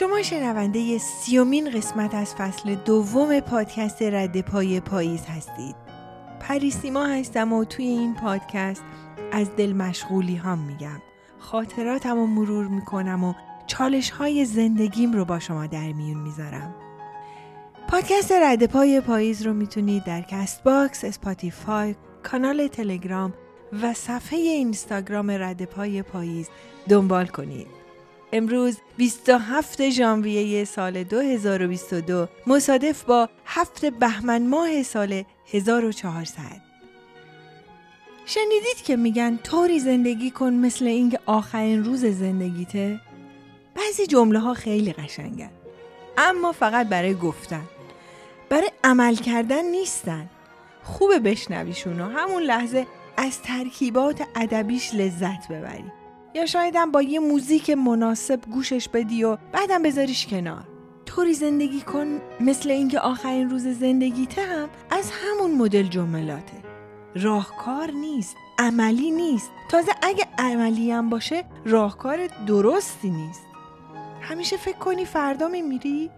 شما شنونده سیومین قسمت از فصل دوم پادکست رد پای پاییز هستید. پریسیما هستم و توی این پادکست از دل مشغولی هام میگم. خاطراتم رو مرور می‌کنم و چالش های زندگیم رو با شما در میون می‌ذارم. پادکست رد پای پاییز رو می‌تونید در کست باکس، اسپاتیفای، کانال تلگرام و صفحه اینستاگرام رد پای پاییز دنبال کنید. امروز 27 ژانویه سال 2022 مصادف با هفت بهمن ماه سال 1400 شنیدید که میگن طوری زندگی کن مثل اینکه آخرین روز زندگیته؟ بعضی جمله ها خیلی قشنگن. اما فقط برای گفتن. برای عمل کردن نیستن. خوبه بشنویشون و همون لحظه از ترکیبات ادبیش لذت ببری یا شایدم با یه موزیک مناسب گوشش بدی و بعدم بذاریش کنار. طوری زندگی کن مثل اینکه آخرین روز زندگیته هم از همون مدل جملاته. راهکار نیست عملی نیست. تازه اگه عملی هم باشه راهکار درستی نیست. همیشه فکر کنی فردا میمیری؟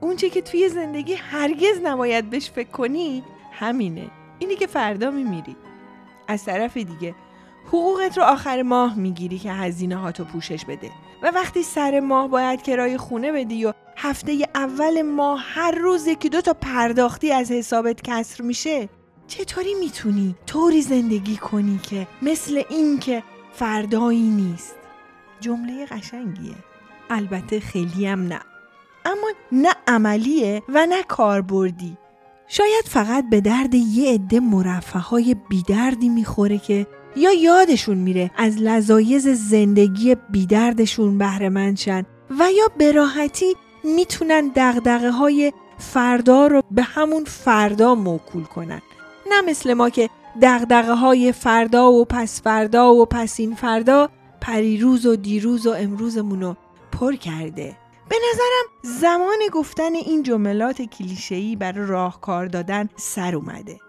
اونچه که توی زندگی هرگز نباید بهش فکر کنی همینه. اینی که فردا میمیری. از طرف دیگه حقوقت رو آخر ماه می‌گیری که هزینه هاتو پوشش بده. و وقتی سر ماه باید کرای خونه بدی و هفته اول ماه هر روز یکی دو تا پرداختی از حسابت کسر میشه چطوری می‌تونی طوری زندگی کنی که مثل این که فردایی نیست؟ جمله قشنگیه. البته خیلی هم نه. اما نه عملیه و نه کاربردی. شاید فقط به درد یه عده مرفه های بیدردی می‌خوره که یا یادشون میره از لذایز زندگی بیدردشون بهره شن و یا به راحتی می‌تونن دغدغه های فردا رو به همون فردا موکول کنن. نه مثل ما که دغدغه های فردا و پس فردا و پس این فردا پریروز و دیروز و امروزمون رو پر کرده. به نظرم زمان گفتن این جملات کلیشه‌ای برای راهکار دادن سر اومده.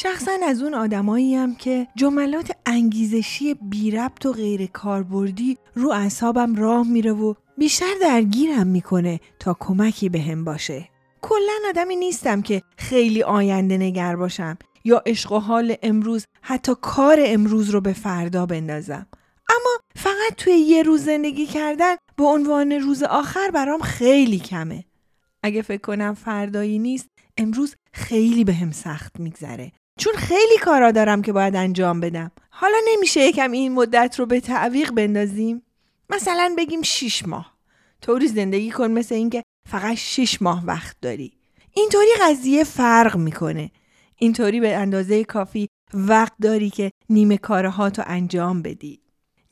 شخصا از اون آدمایی هم که جملات انگیزشی بی ربط و غیر کاربردی رو اعصابم راه میره و بیشتر درگیرم می‌کنه تا کمکی به هم باشه. کلا آدمی نیستم که خیلی آینده نگر باشم یا عشق و حال امروز حتی کار امروز رو به فردا بندازم. اما فقط توی یه روز زندگی کردن به عنوان روز آخر برام خیلی کمه. اگه فکر کنم فردایی نیست امروز خیلی به هم سخت میگذره چون خیلی کارا دارم که باید انجام بدم. حالا نمیشه یکم این مدت رو به تعویق بندازیم؟ مثلا بگیم شیش ماه. طوری زندگی کن مثل اینکه فقط شیش ماه وقت داری. اینطوری قضیه فرق می‌کنه. اینطوری به اندازه کافی وقت داری که نیمه کارهاتو انجام بدی.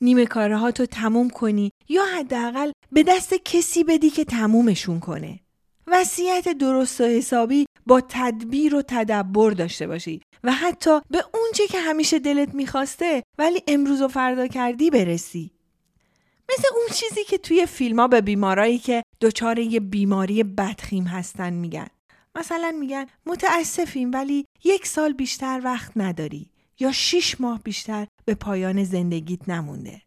نیمه کارهاتو تموم کنی یا حداقل به دست کسی بدی که تمومشون کنه. وصیت درست و حسابی با تدبیر و تدبر داشته باشی و حتی به اونچه که همیشه دلت می‌خواسته ولی امروز و فردا کردی برسی. مثل اون چیزی که توی فیلم ها به بیمارایی که دچار یه بیماری بدخیم هستن میگن. مثلا میگن متاسفیم ولی یک سال بیشتر وقت نداری یا شیش ماه بیشتر به پایان زندگیت نمونده.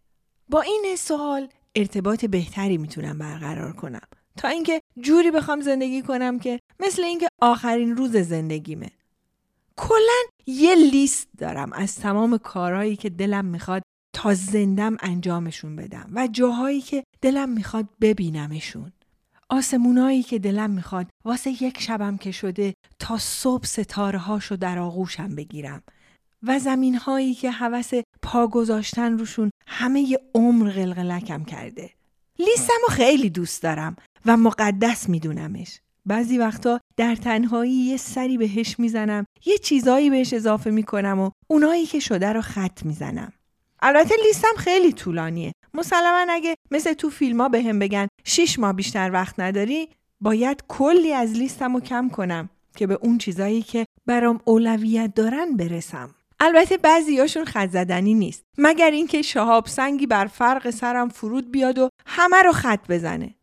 با این سوال ارتباط بهتری می‌تونم برقرار کنم. تا اینکه جوری بخوام زندگی کنم که مثل اینکه آخرین روز زندگیمه. کلا یه لیست دارم از تمام کارهایی که دلم می‌خواد تا زندم انجامشون بدم و جاهایی که دلم می‌خواد ببینمشون. آسمونایی که دلم می‌خواد واسه یک شبم که شده تا صبح ستاره هاشو در آغوشم بگیرم و زمین هایی که حوس پا گذاشتن روشون همه ی عمر قلقلکم کرده. لیستم خیلی دوست دارم و مقدس میدونمش. بعضی وقتا در تنهایی یه سری بهش می‌زنم یه چیزایی بهش اضافه می‌کنم و اونایی که شده رو خط می‌زنم. البته لیستم خیلی طولانیه. مسلما اگه مثل تو فیلم ها به هم بگن شیش ماه بیشتر وقت نداری باید کلی از لیستم رو کم کنم که به اون چیزایی که برام اولویت دارن برسم. البته بعضیاشون خط زدنی نیست. مگر اینکه شهاب سنگی بر فرق سرم فرود بیاد و همه رو خط بزنه.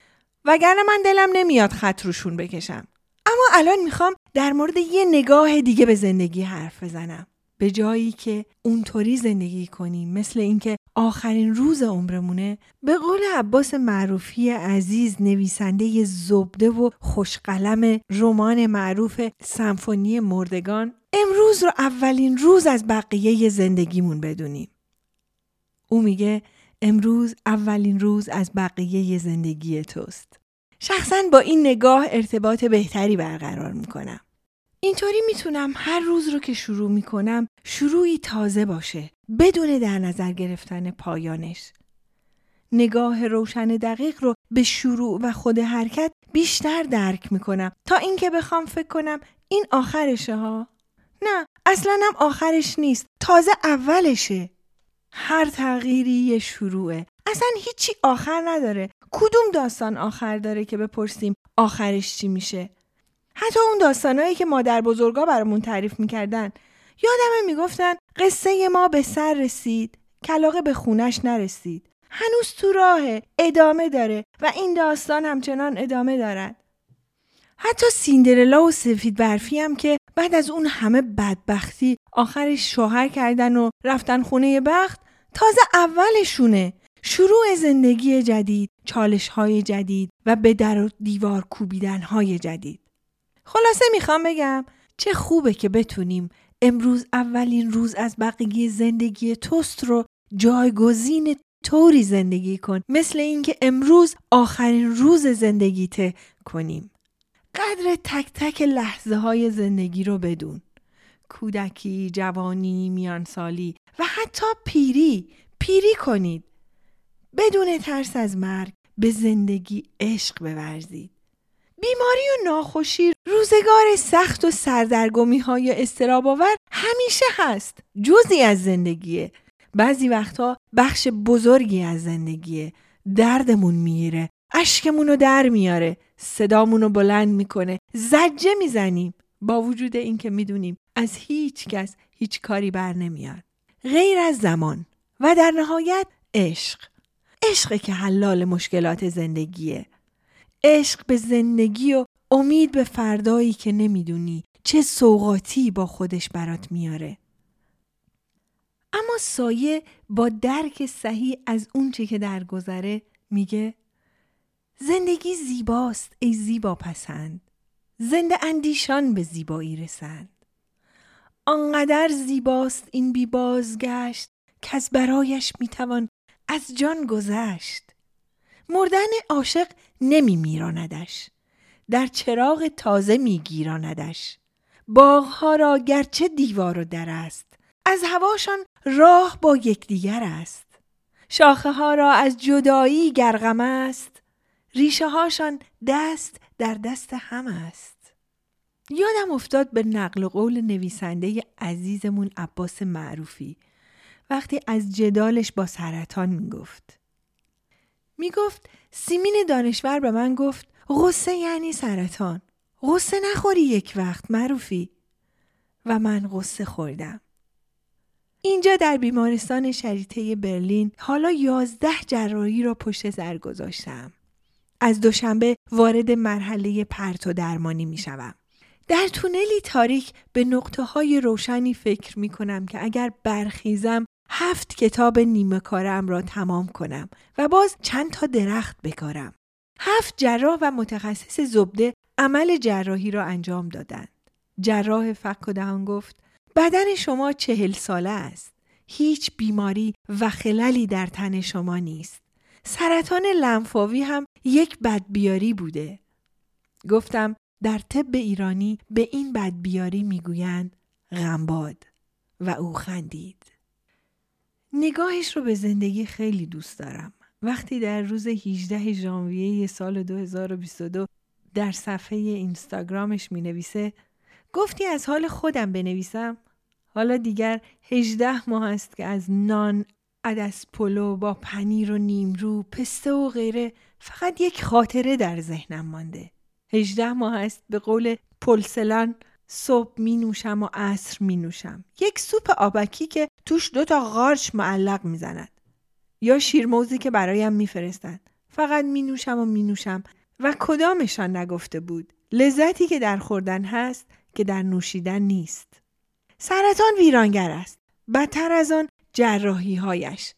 وگرنه من دلم نمیاد خط روشون بکشم. اما الان می‌خوام در مورد یه نگاه دیگه به زندگی حرف بزنم. به جایی که اونطوری زندگی کنی مثل اینکه آخرین روز عمرمونه به قول عباس معروفی عزیز نویسنده زبده و خوشقلم رمان معروف سمفونی مردگان امروز رو اولین روز از بقیه زندگیمون بدونیم. او میگه امروز اولین روز از بقیه زندگی توست. شخصا با این نگاه ارتباط بهتری برقرار می‌کنم. اینطوری می‌تونم هر روز رو که شروع می‌کنم شروعی تازه باشه بدون در نظر گرفتن پایانش. نگاه روشن دقیق رو به شروع و خود حرکت بیشتر درک می‌کنم تا اینکه بخوام فکر کنم این آخرشه ها. نه اصلا هم آخرش نیست تازه اولشه. هر تغییری یه شروعه. اصلا هیچی آخر نداره. کدوم داستان آخر داره که بپرسیم آخرش چی میشه؟ حتی اون داستانهایی که مادر بزرگا برامون تعریف می‌کردن. یادمه می‌گفتن قصه ما به سر رسید کلاقه به خونش نرسید. هنوز تو راه ادامه داره و این داستان همچنان ادامه دارد. حتی سیندرلا و سفید برفی هم که بعد از اون همه بدبختی آخرش شوهر کردن و رفتن خونه بخت تازه اولشونه. شروع زندگی جدید چالش های جدید و به در و دیوار کوبیدن های جدید. خلاصه می‌خوام بگم چه خوبه که بتونیم امروز اولین روز از بقیه زندگی توست رو جایگزین طوری زندگی کن مثل اینکه امروز آخرین روز زندگیته کنیم. قدر تک تک لحظه های زندگی رو بدون. کودکی، جوانی، میانسالی و حتی پیری پیری کنید. بدون ترس از مرگ به زندگی عشق بورزید. بیماری و ناخوشی روزگار سخت و سردرگمی های استراب آور همیشه هست. جزی از زندگیه. بعضی وقتها بخش بزرگی از زندگیه. دردمون میره اشکمون رو در میاره صدامون رو بلند می‌کنه زجه می‌زنیم. با وجود اینکه می‌دونیم از هیچ کس هیچ کاری بر نمیاد. غیر از زمان و در نهایت عشق. عشق که حلال مشکلات زندگیه. عشق به زندگی و امید به فردایی که نمی‌دونی چه سوقاتی با خودش برات میاره. اما سایه با درک صحیح از اونچه که درگذره میگه زندگی زیباست ای زیبا پسند. زنده اندیشان به زیبایی رسند. آنقدر زیباست این بی بازگشت که از برایش می‌توان از جان گذشت. مردن عاشق نمی میراندش در چراغ تازه می گیراندش باغها را گرچه دیوار و در است از هواشان راه با یکدیگر است. شاخه ها را از جدایی گرغم است ریشه هاشان دست در دست هم است. یادم افتاد به نقل قول نویسنده عزیزمون عباس معروفی. وقتی از جدالش با سرطان می گفت می گفت سیمین دانشور به من گفت غصه یعنی سرطان. غصه نخوری یک وقت معروفی. و من غصه خوردم. اینجا در بیمارستان شریطه برلین حالا یازده جراحی را پشت سر گذاشتم. از دوشنبه وارد مرحله پرت و درمانی می شوم. در تونلی تاریک به نقطه های روشنی فکر می کنم که اگر برخیزم هفت کتاب نیمه کارم را تمام کنم و باز چند تا درخت بکارم. هفت جراح و متخصص زبده عمل جراحی را انجام دادند. جراح فک و دهان گفت بدن شما چهل ساله است. هیچ بیماری و خللی در تن شما نیست. سرطان لنفاوی هم یک بدبیاری بوده. گفتم در طب ایرانی به این بدبیاری می‌گویند غمباد و او خندید. نگاهش رو به زندگی خیلی دوست دارم. وقتی در روز 18 ژانویه سال 2022 در صفحه اینستاگرامش می نویسه گفتی از حال خودم بنویسم حالا دیگر 18 ماه است که از نان عدس پلو با پنیر و نیمرو پسته و غیره فقط یک خاطره در ذهنم مانده 18 ماه است به قول پلسلان صبح می نوشم و عصر می نوشم. یک سوپ آبکی که توش دو تا قارچ معلق می زند. یا شیرموزی که برایم میفرستند. فقط می نوشم و می نوشم و کدامشان نگفته بود. لذتی که در خوردن هست که در نوشیدن نیست. سرطان ویرانگر است. بدتر از آن جراحی هایش.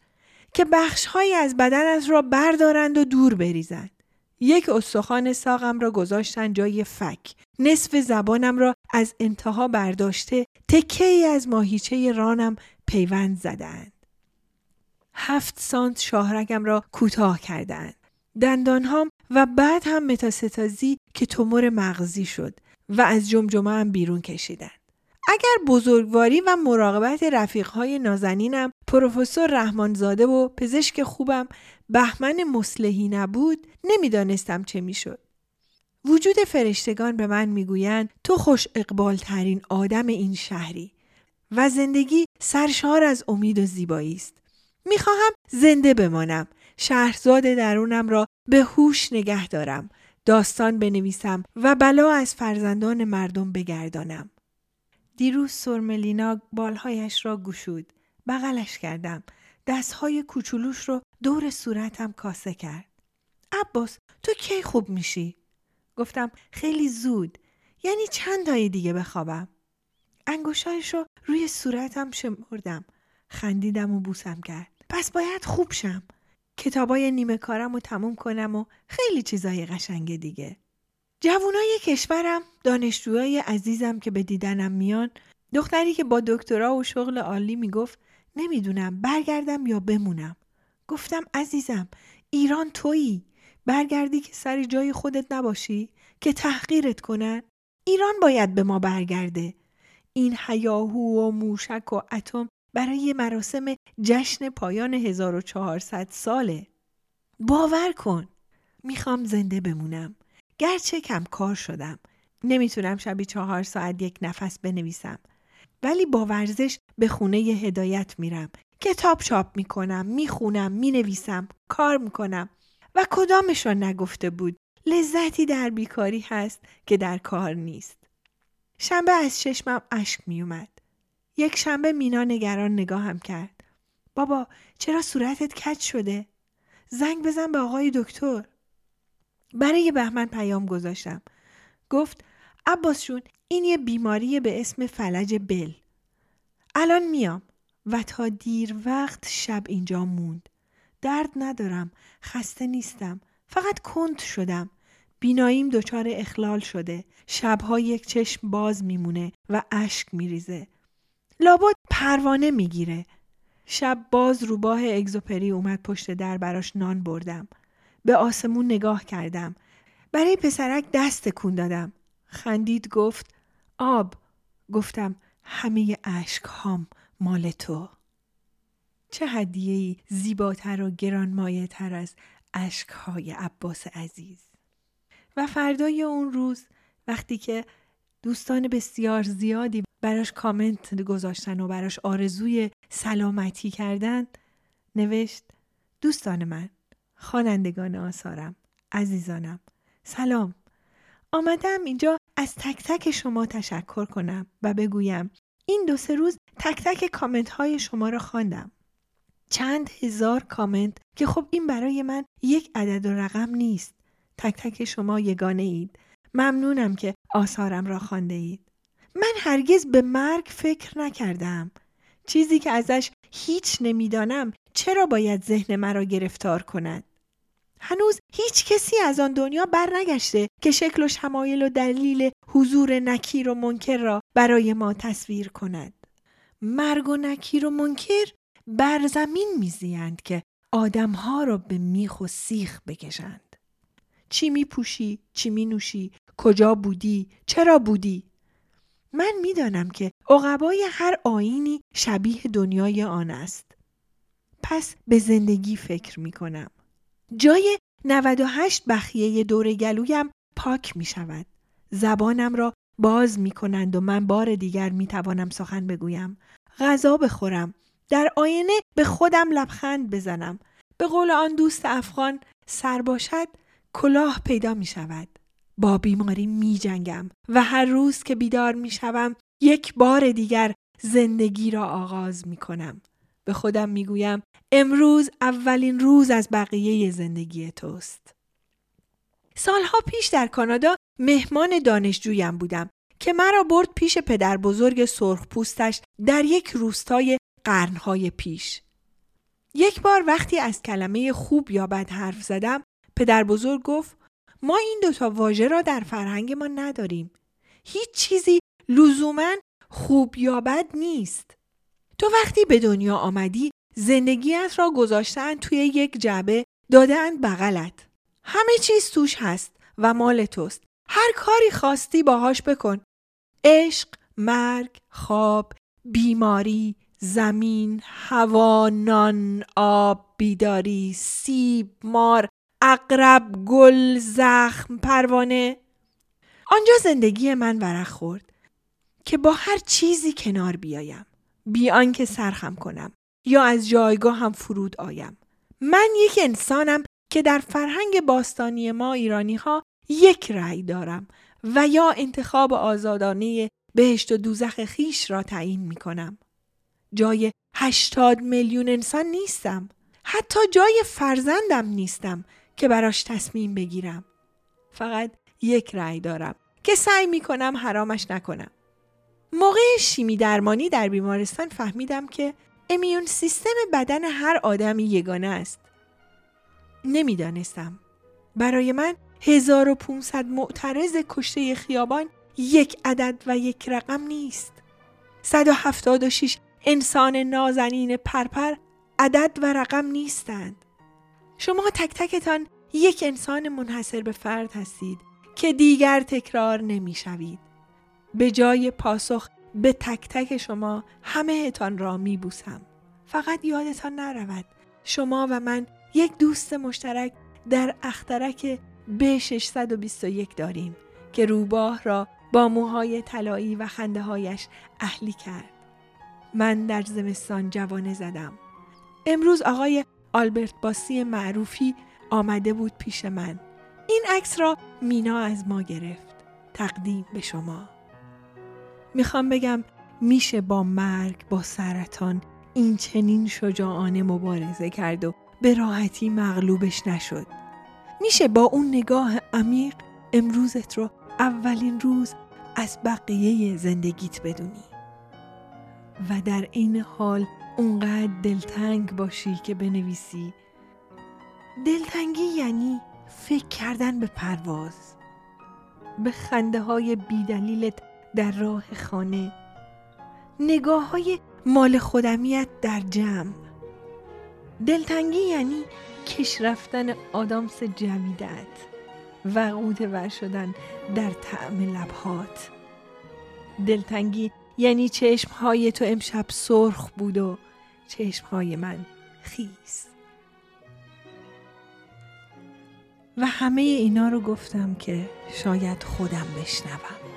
که بخشهایی از بدنت را بردارند و دور بریزند. یک استخوان ساقم را گذاشتن جای فک. نصف زبانم را از انتها برداشته تکه ای از ماهیچه رانم پیوند زدند. هفت سانت شاهرگم را کوتاه کردند. دندانهام و بعد هم متاستازی که تومور مغزی شد و از جمجمه هم بیرون کشیدن. اگر بزرگواری و مراقبت رفیقهای نازنینم پروفسور رحمانزاده و پزشک خوبم بهمن مسلحی نبود نمی‌دانستم چه می‌شد. وجود فرشتگان به من می‌گویند تو خوش اقبال ترین آدم این شهری و زندگی سرشار از امید و زیبایی است. می‌خواهم زنده بمانم. شهرزاد درونم را به هوش نگه دارم. داستان بنویسم و بلا از فرزندان مردم بگردانم. دیروز سرملینا بالهایش را گشود. بغلش کردم. دستهای کوچولوش رو دور صورتم کاسه کرد. عباس تو کی خوب میشی؟ گفتم خیلی زود. یعنی چند تای دیگه بخوابم. انگوشایش رو روی صورتم شمردم. خندیدم و بوسم کرد. پس باید خوب شم. کتابای نیمه کارم رو تموم کنم و خیلی چیزای قشنگ دیگه. جوانای کشورم دانشجوهای عزیزم که به دیدنم میان دختری که با دکترا و شغل عالی می‌گفت نمی‌دونم برگردم یا بمونم. گفتم عزیزم ایران تویی؟ برگردی که سر جای خودت نباشی که تحقیرت کنن ایران باید به ما برگرده این حیاهو و موشک و اتم برای مراسم جشن پایان 1400 ساله. باور کن. می‌خوام زنده بمونم. گرچه کم کار شدم. نمی‌تونم شبی چهار ساعت یک نفس بنویسم. ولی با ورزش به خونه هدایت میرم. کتاب چاپ می‌کنم. می‌خونم. می‌نویسم. کار می‌کنم. و کدامشان نگفته بود. لذتی در بیکاری هست که در کار نیست. شنبه از چشمم اشک میومد. یک شنبه مینا نگران نگاهم کرد. بابا چرا صورتت کج شده؟ زنگ بزن به آقای دکتر. برای بهمن پیام گذاشتم. گفت عباس جون این یه بیماری به اسم فلج بل. الان میام و تا دیر وقت شب اینجا موند. درد ندارم. خسته نیستم. فقط کند شدم. بیناییم دچار اخلال شده. شبها یک چشم باز میمونه و اشک میریزه. لابد پروانه می‌گیره. شب باز روباه اگزوپری اومد پشت در براش نان بردم. به آسمون نگاه کردم. برای پسرک دست کون دادم. خندید گفت آب. گفتم همه عشق هام مال تو. چه هدیه زیباتر و گرانمایه تر از های عباس عزیز. و فردای اون روز وقتی که دوستان بسیار زیادی براش کامنت گذاشتن و براش آرزوی سلامتی کردن نوشت دوستان من خوانندگان آثارم عزیزانم سلام آمدم اینجا از تک تک شما تشکر کنم و بگویم این دو سه روز تک تک کامنت های شما را خواندم چند هزار کامنت که خب این برای من یک عدد و رقم نیست تک تک شما یگانه اید ممنونم که آثارم را خوانده اید من هرگز به مرگ فکر نکردم. چیزی که ازش هیچ نمی‌دانم چرا باید ذهن مرا گرفتار کند؟ هنوز هیچ کسی از آن دنیا برنگشته که شکل و شمایل و دلیل حضور نکیر و منکر را برای ما تصویر کند. مرگ و نکیر و منکر بر زمین میزیند که آدمها را به میخ و سیخ بکشند. چی می پوشی؟ چی می نوشی؟ کجا بودی؟ چرا بودی؟ من می‌دانم که عقبای هر آینی شبیه دنیای آن است. پس به زندگی فکر می کنم. جای 98 بخیه دور گلویم پاک می شود. زبانم را باز می کنند و من بار دیگر می توانم سخن بگویم. غذا بخورم. در آینه به خودم لبخند بزنم. به قول آن دوست افغان سر باشد کلاه پیدا می شود. با بیماری می جنگم و هر روز که بیدار می شوم یک بار دیگر زندگی را آغاز می کنم. به خودم می گویم امروز اولین روز از بقیه زندگی توست. سالها پیش در کانادا مهمان دانشجویم بودم که مرا برد پیش پدر بزرگ سرخ پوستش در یک روستای قرنهای پیش. یک بار وقتی از کلمه خوب یا بد حرف زدم پدر بزرگ گفت ما این دوتا واژه را در فرهنگ ما نداریم. هیچ چیزی لزوما خوب یا بد نیست. تو وقتی به دنیا آمدی زندگیت را گذاشتن توی یک جعبه دادهاند بغلت. همه چیز توش هست و مال توست. هر کاری خواستی باهاش بکن. عشق، مرگ، خواب، بیماری، زمین، هوا، نان، آب، بیداری، سیب، مار، اقرب، گل، زخم، پروانه. آنجا زندگی من ورق خورد که با هر چیزی کنار بیایم. بیان که سرخم کنم یا از جایگاه هم فرود آیم. من یک انسانم که در فرهنگ باستانی ما ایرانی ها یک رأی دارم و یا انتخاب آزادانه بهشت و دوزخ خیش را تعیین می کنم. جای هشتاد میلیون انسان نیستم. حتی جای فرزندم نیستم که براش تصمیم بگیرم. فقط یک رأی دارم که سعی می کنم حرامش نکنم. موقع شیمی درمانی در بیمارستان فهمیدم که امیون سیستم بدن هر آدمی یگانه است. نمی‌دانستم. برای من 1500 معترض کشته خیابان یک عدد و یک رقم نیست. 176 انسان نازنین پرپر عدد و رقم نیستند. شما تک تکتان یک انسان منحصر به فرد هستید که دیگر تکرار نمی شوید. به جای پاسخ به تک تک شما همه اتان را می بوسم. فقط یادتان نرود شما و من یک دوست مشترک در اخترک ب 621 داریم که روباه را با موهای طلایی و خنده هایش اهلی کرد. من در زمستان جوانه زدم. امروز آقای آلبرت باسی معروفی آمده بود پیش من. این عکس را مینا از ما گرفت. تقدیم به شما. می‌خوام بگم میشه با مرگ با سرطان این چنین شجاعانه مبارزه کرد و به راحتی مغلوبش نشد. میشه با اون نگاه عمیق امروزت رو اولین روز از بقیه زندگیت بدونی و در این حال اونقدر دلتنگ باشی که بنویسی. دلتنگی یعنی فکر کردن به پرواز به خنده های بیدلیلت در راه خانه نگاه های مال خودمیت در جمع. دلتنگی یعنی کش رفتن آدامس جویدت و ور شدن در طعم لبهات. دلتنگی یعنی چشمهای تو امشب سرخ بود و چشمهای من خیز و همه اینا رو گفتم که شاید خودم بشنوم.